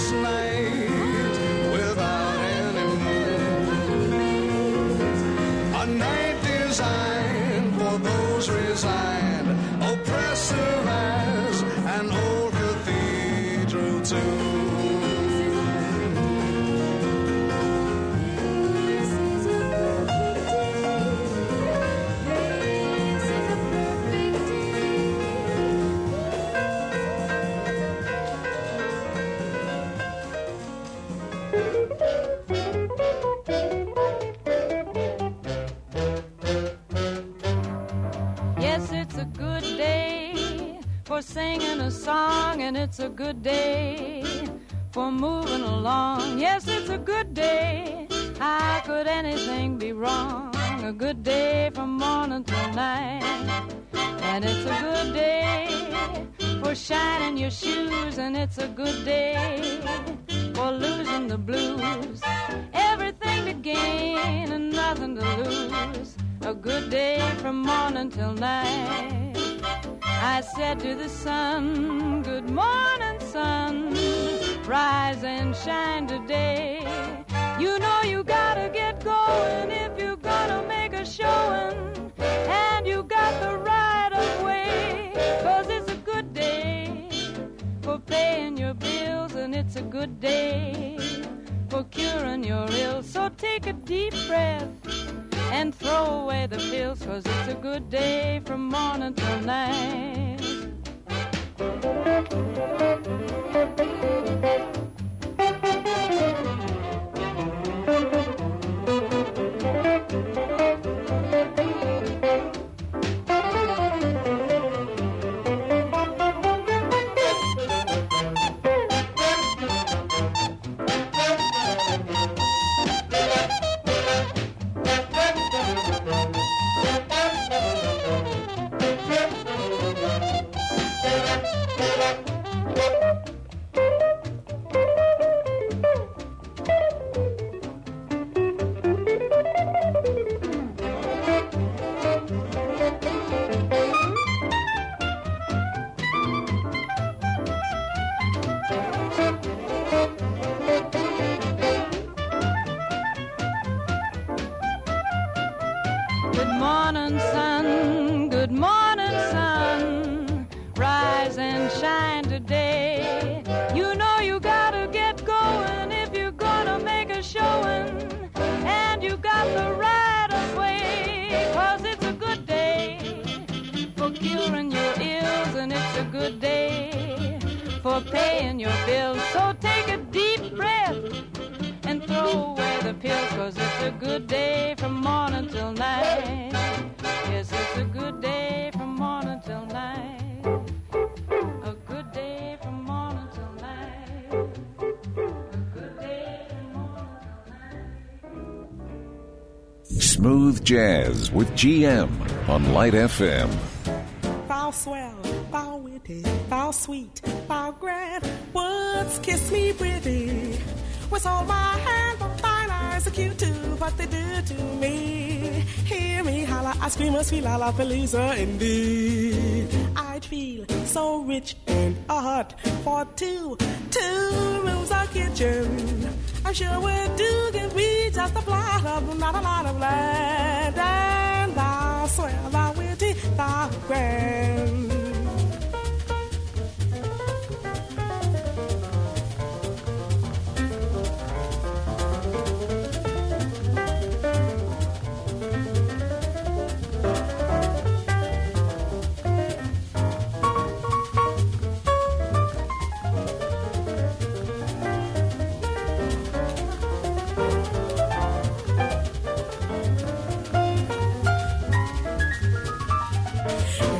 endless night it's a good day for moving along. Yes, it's a good day. How could anything be wrong? A good day from morning till night. And it's a good day for shining your shoes, and it's a good day for losing the blues. Everything to gain and nothing to lose. A good day from morning till night. I said to the sun, Good morning, sun. Rise and shine today. You know you gotta get going if you're gonna make a showing. And you got the right of way. Cause it's a good day for paying your bills, and it's a good day for curing your ills. So take a deep breath and throw away the pills, cause it's a good day from morning till night. Good for paying your bills. So take a deep breath and throw away the pills, cause it's a good day from morning till night. Yes, it's a good day from morning till night. Smooth Jazz with GM on Light FM. Foul sweet, foul grand. Words kiss me pretty. With all my hand, but fine eyes are cute too. What they do to me. Hear me holler, I scream a sweet lollapalooza indeed. I'd feel so rich and hot for two, two rooms a kitchen. I'm sure would do give me just a plot of not a lot of land. And thou swell, thou witty, thou grand.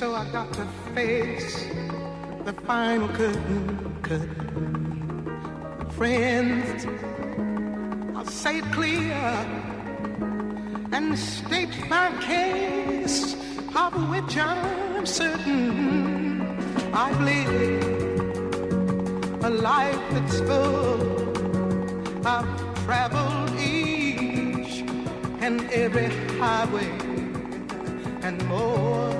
so I got to face the final curtain. curtain. Friends, I'll say it clear and state my case, of which I'm certain. I've lived a life that's full. I've traveled each and every highway and more,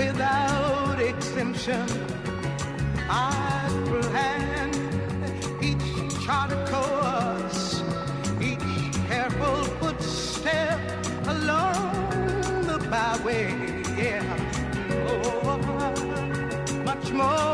without exemption. I planned each charted course, each careful footstep along the byway. Yeah, oh, much more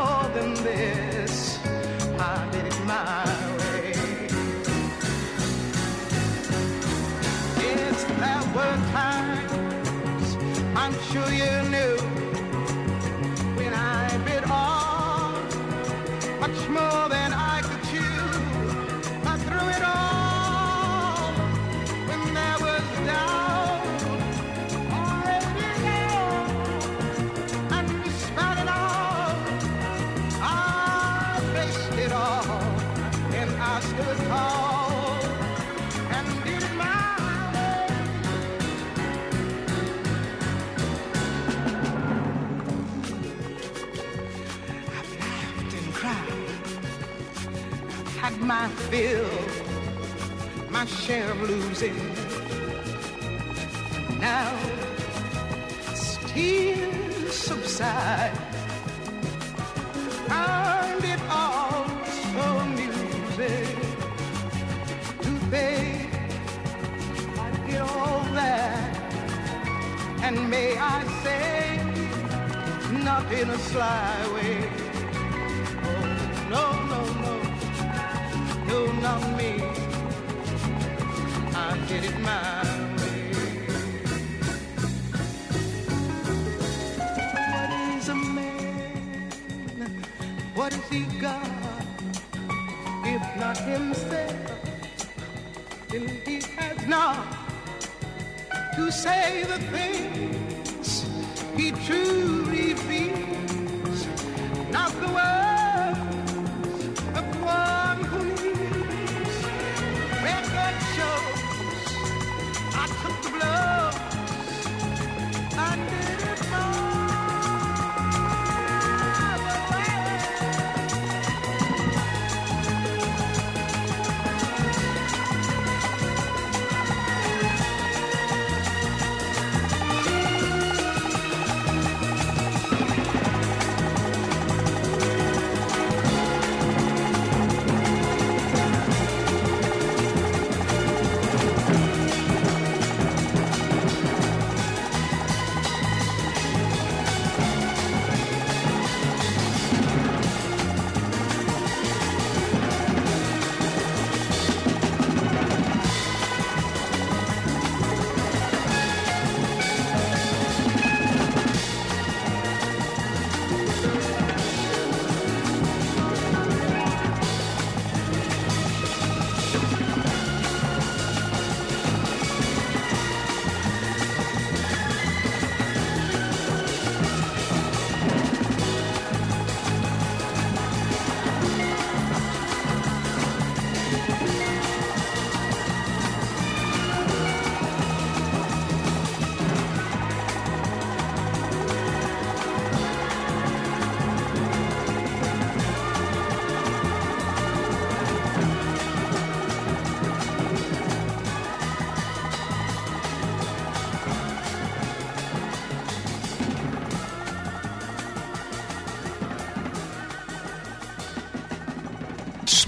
share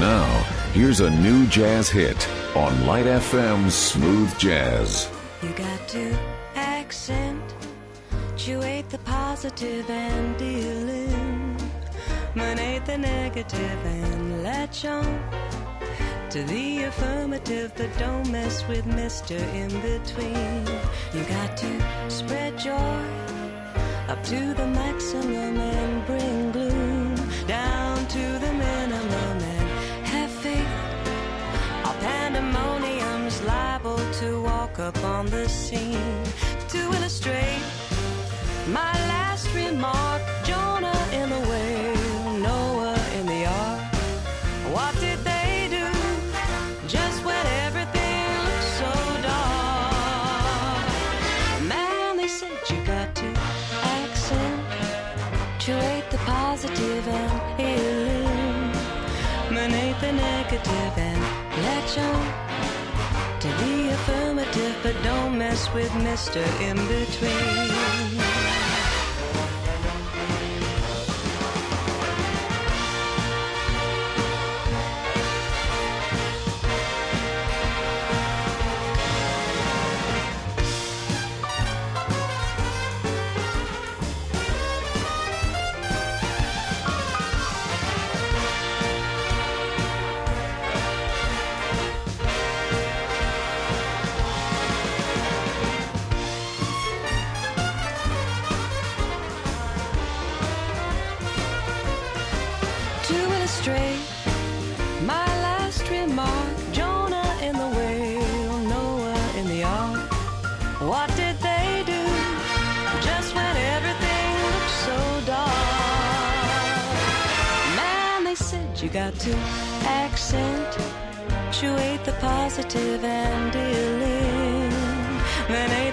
Now, here's a new jazz hit on Light FM's Smooth Jazz. You got to accentuate the positive and deal in, eliminate the negative and latch on to the affirmative, but don't mess with Mr. In Between. You got to spread joy up to the maximum and bring gloom down to the up on the scene to illustrate my last remark. Jonah in the whale, Noah in the ark. What did they do just when everything looked so dark? Man, they said you got to accentuate the positive and eliminate the negative and latch on to the affirmative, but don't mess with Mr. In Between. Got to accentuate the positive and eliminate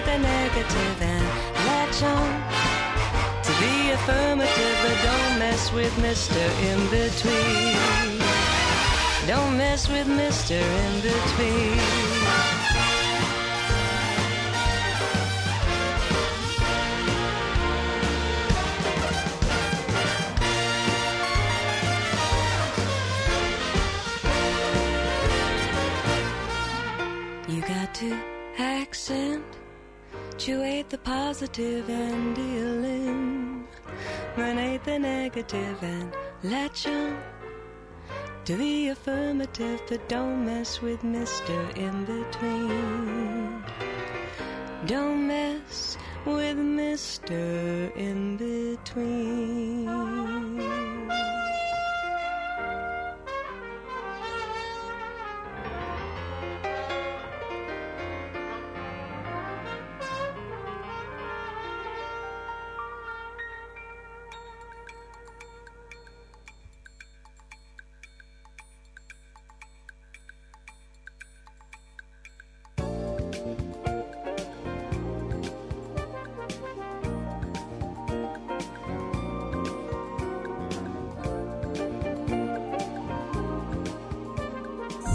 the negative and latch on to the affirmative, but don't mess with Mr. In Between. Don't mess with Mr. In Between. Accentuate the positive and eliminate the negative and latch on to the affirmative, but don't mess with Mr. In Between. Don't mess with Mr. In Between.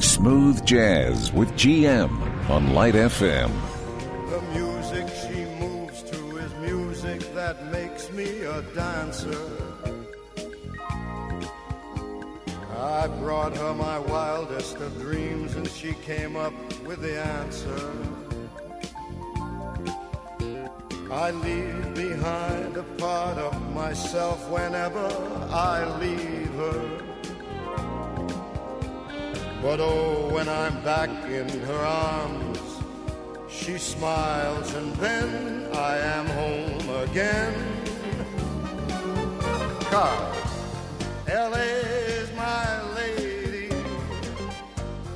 Smooth Jazz with GM on Light FM. The music she moves to is music that makes me a dancer. I brought her my wildest of dreams and she came up with the answer. I leave behind a part of myself whenever I leave her. But oh, when I'm back in her arms, she smiles and then I am home again. Car, LA's my lady.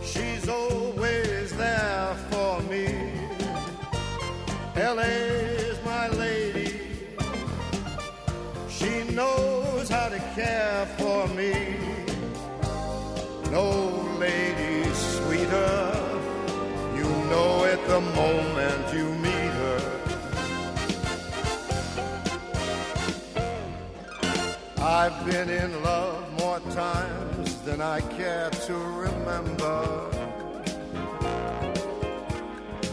She's always there for me. LA's my lady. She knows how to care for me. No lady sweeter. You know it the moment you meet her. I've been in love more times than I care to remember.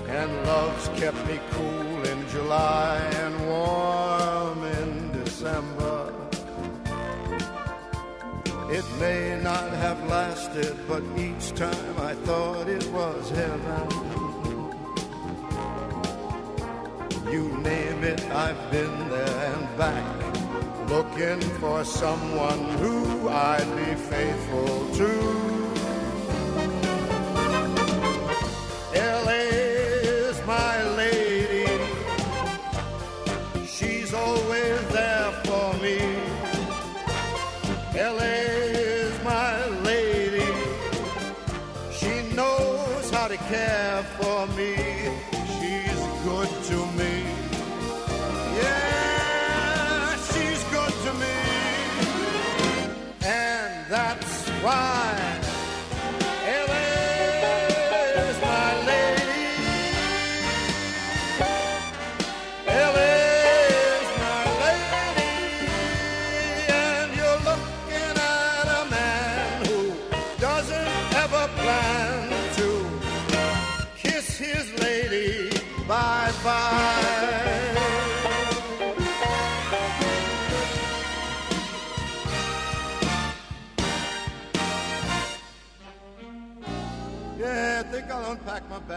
And love's kept me cool in July and warm in December. It may not have lasted, but each time I thought it was heaven. You name it, I've been there and back, looking for someone who I'd be faithful to. Knows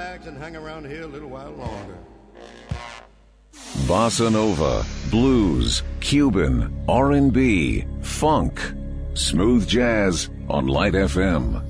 bags and hang around here a little while longer. Bossa Nova, blues, Cuban, R&B, funk, smooth jazz on Light FM.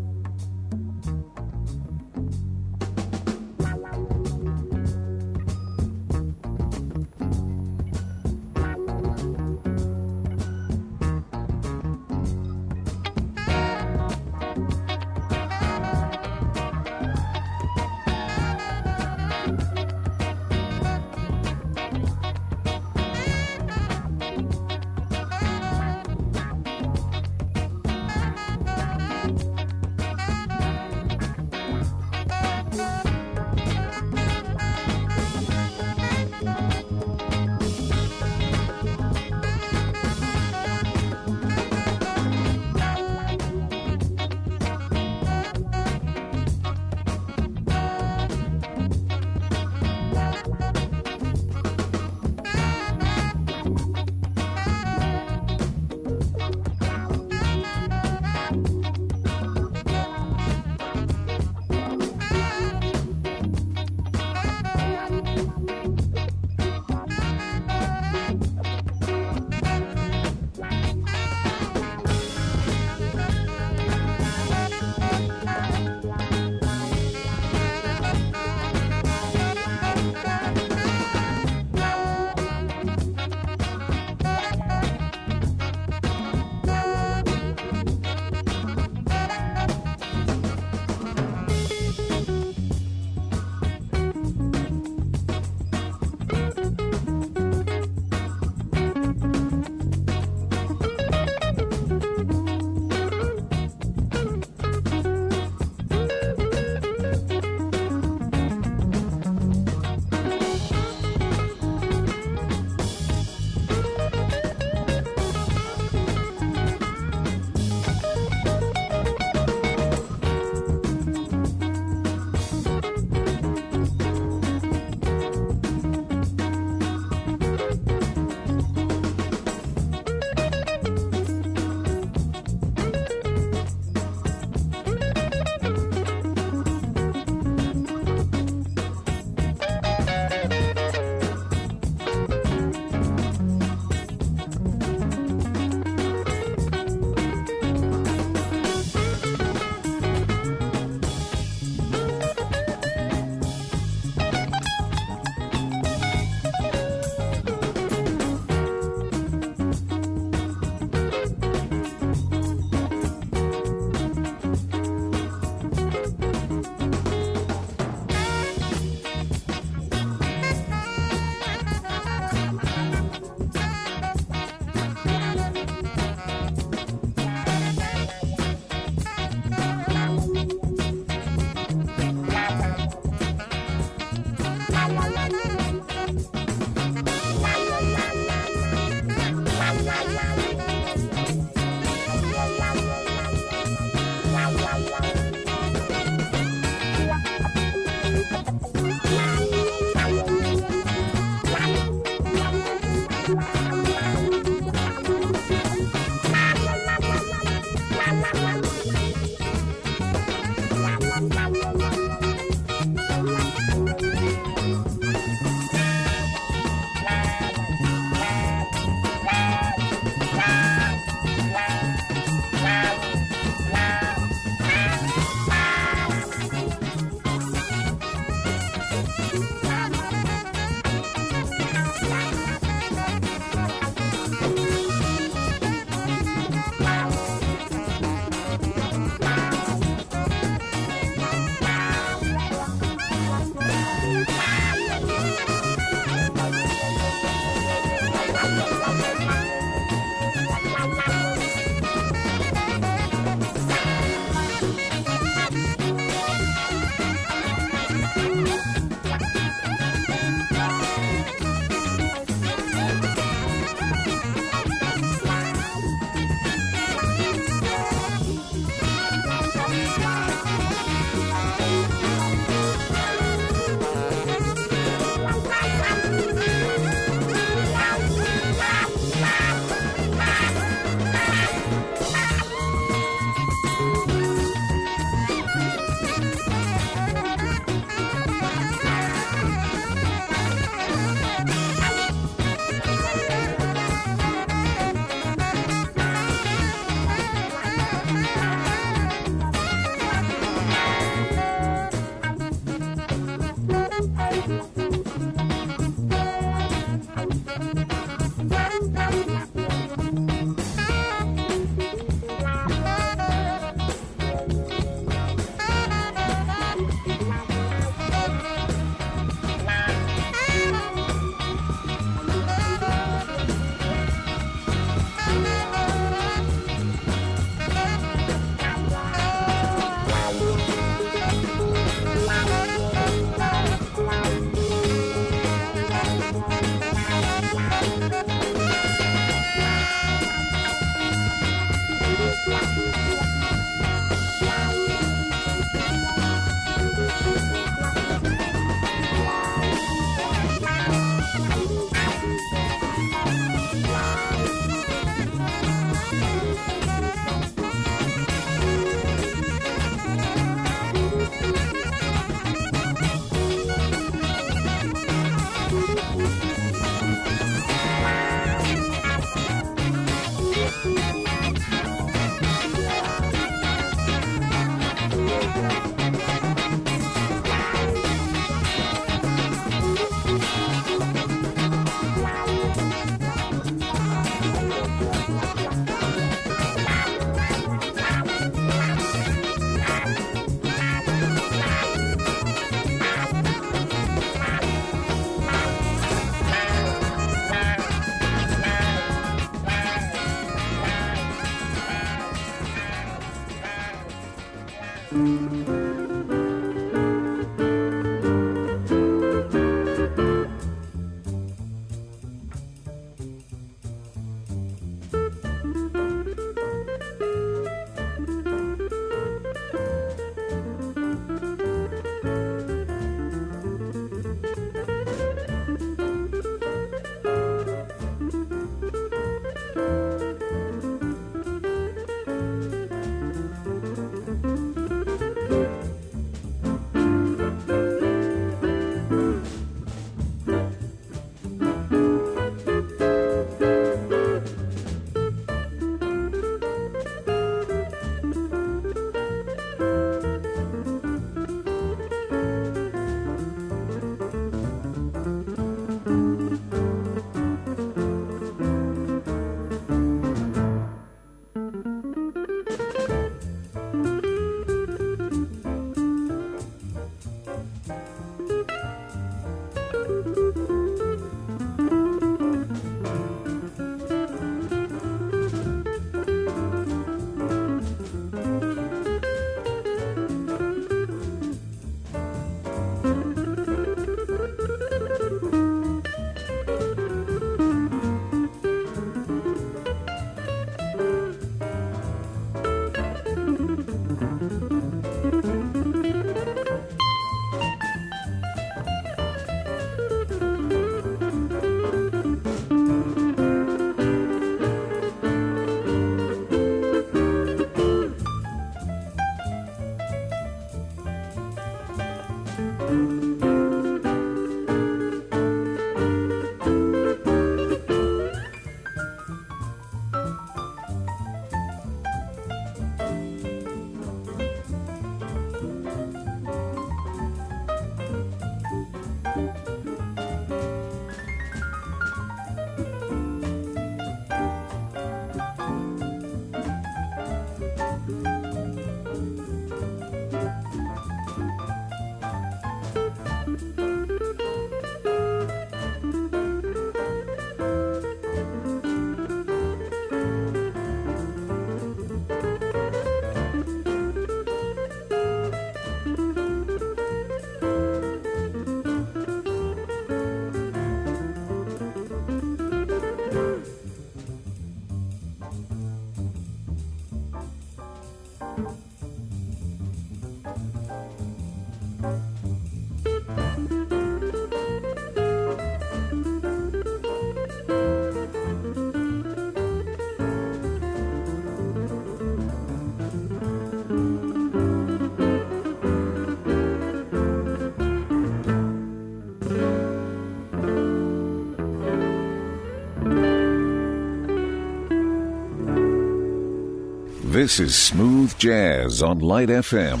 This is Smooth Jazz on Light FM.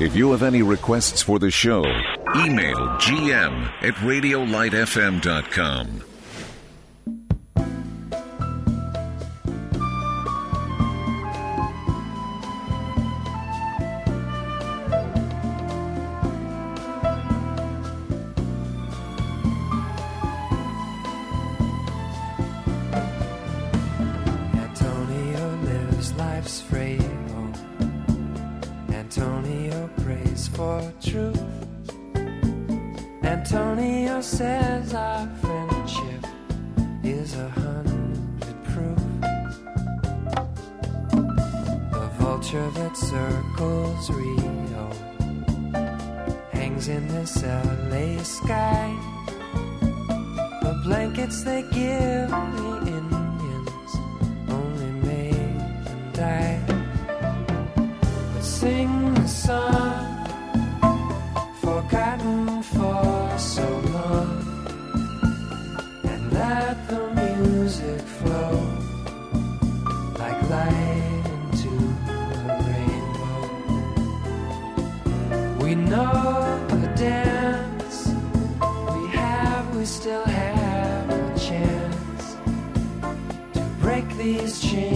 If you have any requests for the show, email gm at radiolightfm.com. know the dance. We have, we still have a chance to break these chains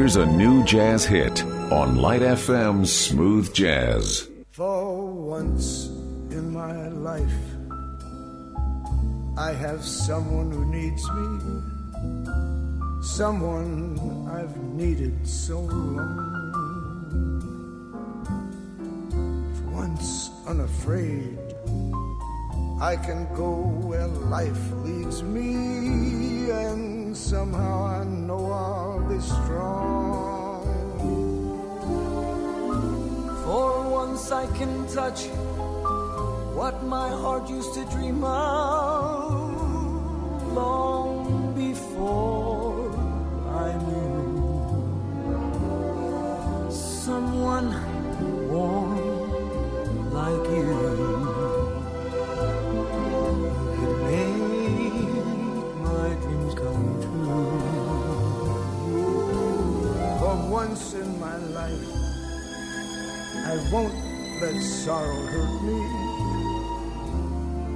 here's a new jazz hit on Light FM's Smooth Jazz. For once in my life, I have someone who needs me, someone I've needed so long. For once unafraid, I can go where life leads me, and somehow strong. For once I can touch what my heart used to dream of I won't let sorrow hurt me,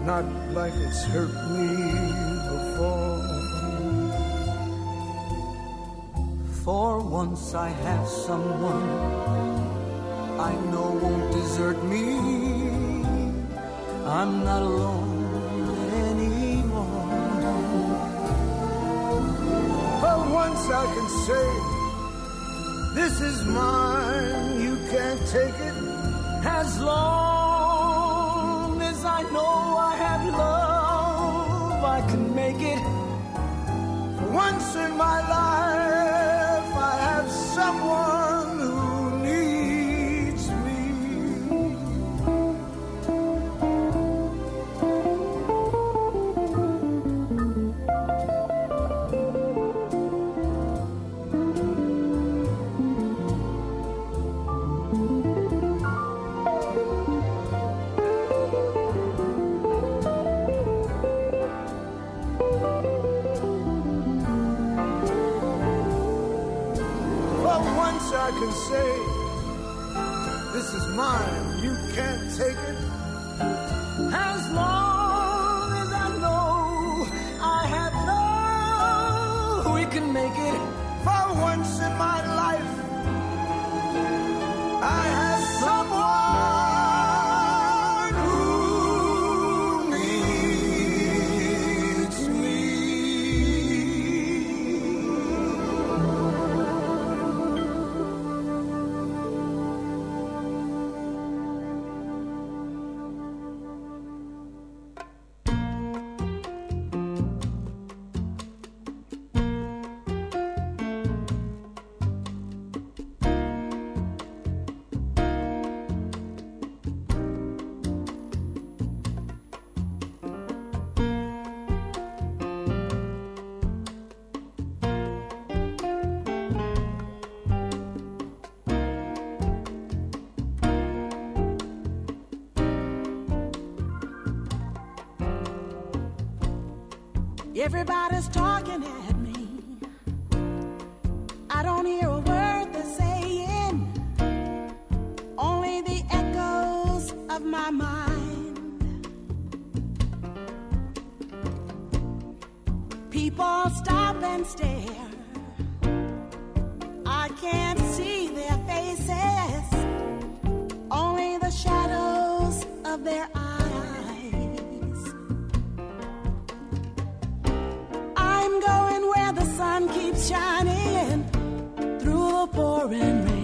not like it's hurt me before. For once I have someone I know won't desert me. I'm not alone anymore. For once I can say, this is mine, can't take it. As long Everybody's talking at me. I don't hear a word they're saying, only the echoes of my mind. People stop and stare. I can't. shining through the pouring rain.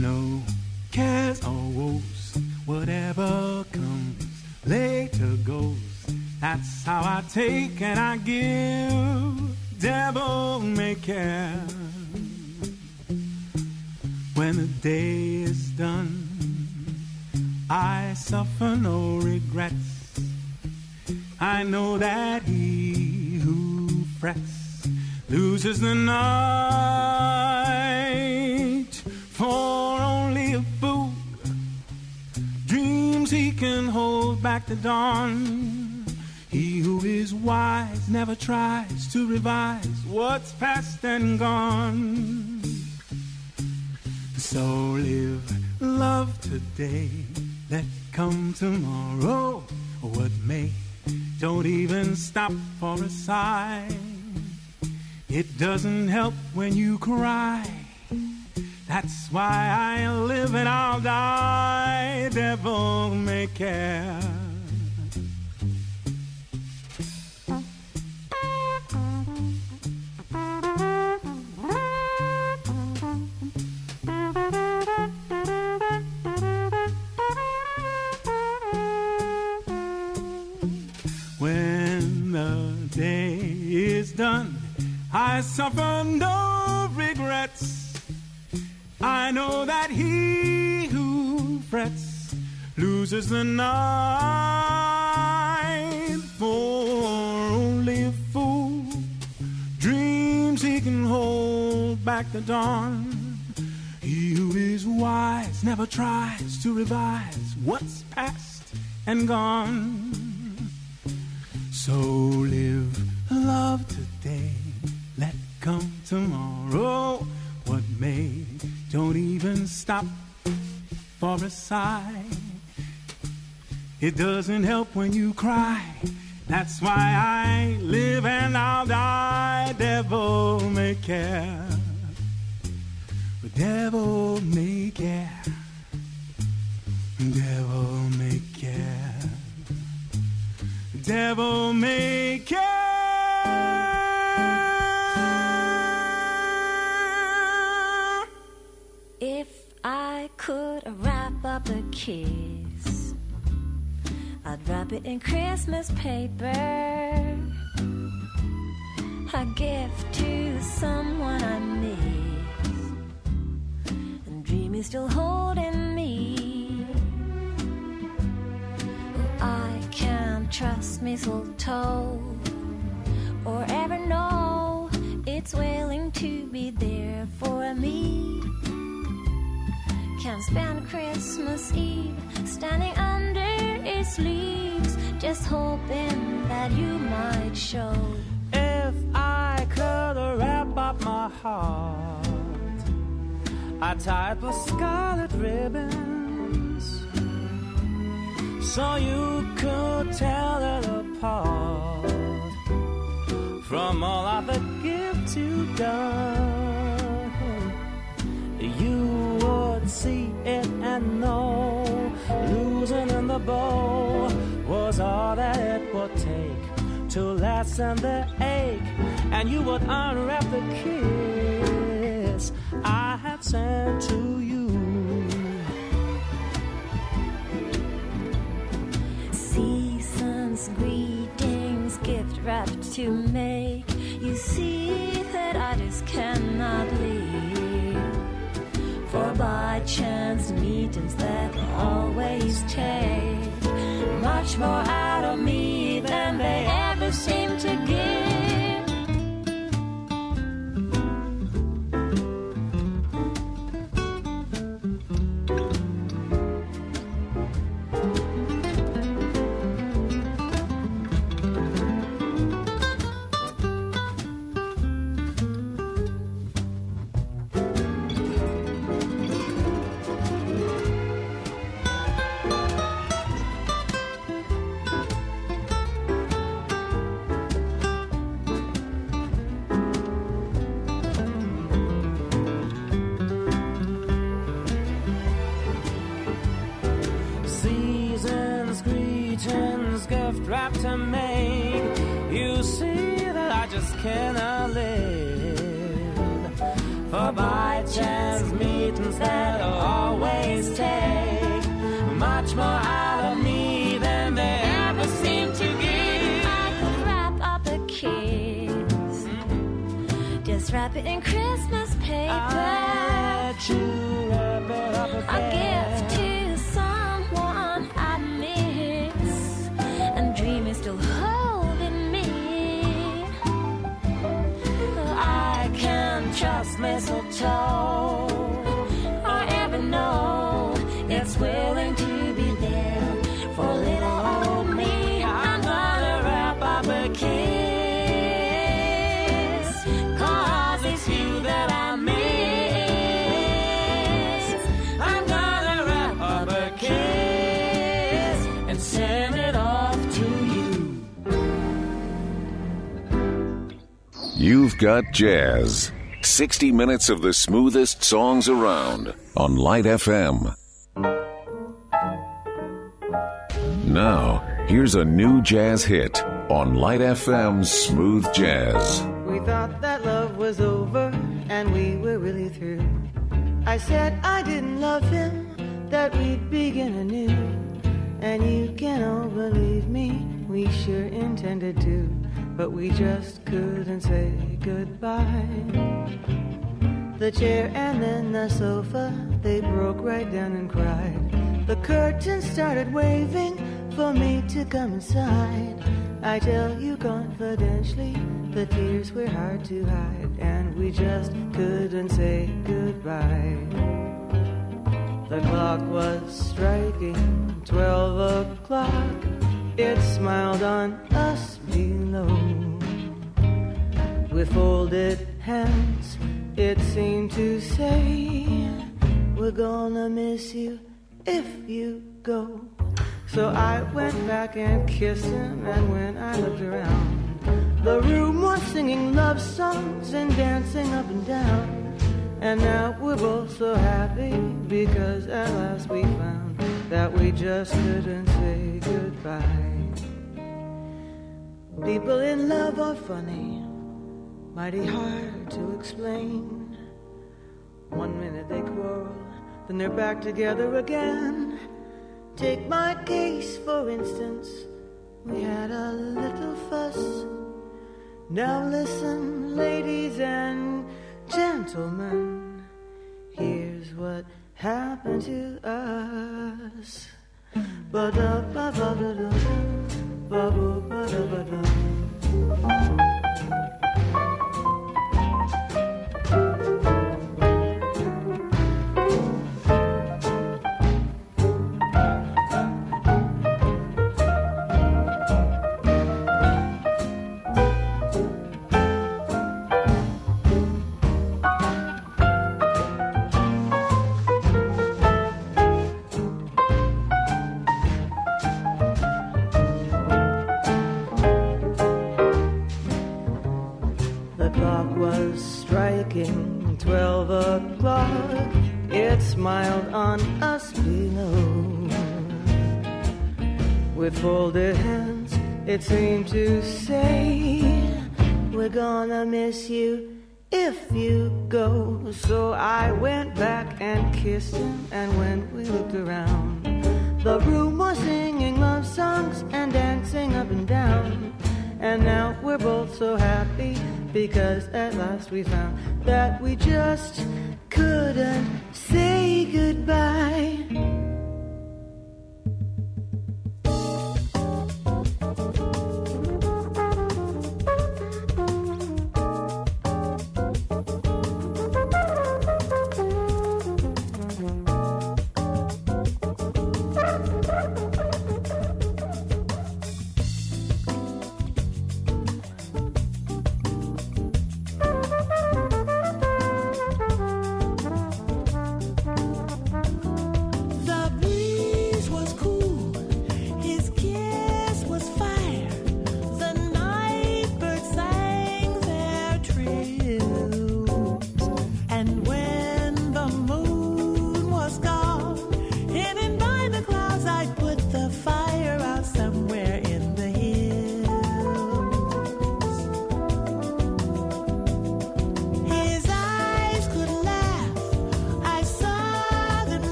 No cares or woes, whatever comes later goes. That's how I take and I give. Devil may care. When the day is done, I suffer no regrets. I know that he who frets loses the night. For can hold back the dawn. He who is wise never tries to revise what's past and gone. So live love today, let come tomorrow what may. Don't even stop for a sigh. It doesn't help when you cry. That's why I live and I'll die. Devil may care. When the day is done, I suffer no. I know that he who frets loses the night. For only a fool dreams he can hold back the dawn. He who is wise never tries to revise what's past and gone. So live love today, let come tomorrow. What may, don't even stop for a sigh. It doesn't help when you cry. That's why I live and I'll die. Devil may care. The devil may care. Devil may care. Devil may care. Could wrap up a kiss, I'd wrap it in Christmas paper. A gift to someone I miss. And dream is still holding me. I can't trust mistletoe or ever know it's willing to be there for me. Can't spend Christmas Eve standing under its leaves, just hoping that you might show. If I could wrap up my heart, I'd tie it with scarlet ribbons so you could tell it apart from all other gifts you've done. Would see it and know losing in the bow was all that it would take to lessen the ache, and you would unwrap the kiss I had sent to you. Season's greetings, gift wrapped to make you see that I just cannot leave. By chance meetings that always take much more out of me mistletoe. I ever know it's willing to be there for little old me. I'm gonna wrap up a kiss. Cause it's you that I miss. I'm gonna wrap up a kiss and send it off to you. You've got jazz. 60 minutes of the smoothest songs around on Light FM. Now, here's a new jazz hit on Light FM's Smooth Jazz. We thought that love was over and we were really through. I said I didn't love him, that we'd begin anew. And you can all believe me, we sure intended to. But we just couldn't say goodbye. The chair and then the sofa, they broke right down and cried. The curtain started waving for me to come inside. I tell you confidentially, the tears were hard to hide, and we just couldn't say goodbye. The clock was striking twelve o'clock. It smiled on us below. With folded hands, it seemed to say, We're gonna miss you if you go. So I went back and kissed him, and when I looked around, the room was singing love songs and dancing up and down. And now we're both so happy because at last we found that we just couldn't say goodbye. People in love are funny, mighty hard to explain. One minute they quarrel, then they're back together again. Take my case, for instance. We had a little fuss. Now listen, ladies and gentlemen. Here's what happened to us. Ba-da-ba-ba-ba-da, ba-ba-ba-da-ba-da. The smiled on us below. With folded hands, it seemed to say, We're gonna miss you if you go. So I went back and kissed him, and when we looked around, the room was singing love songs and dancing up and down. And now we're both so happy because at last we found that we just couldn't say goodbye.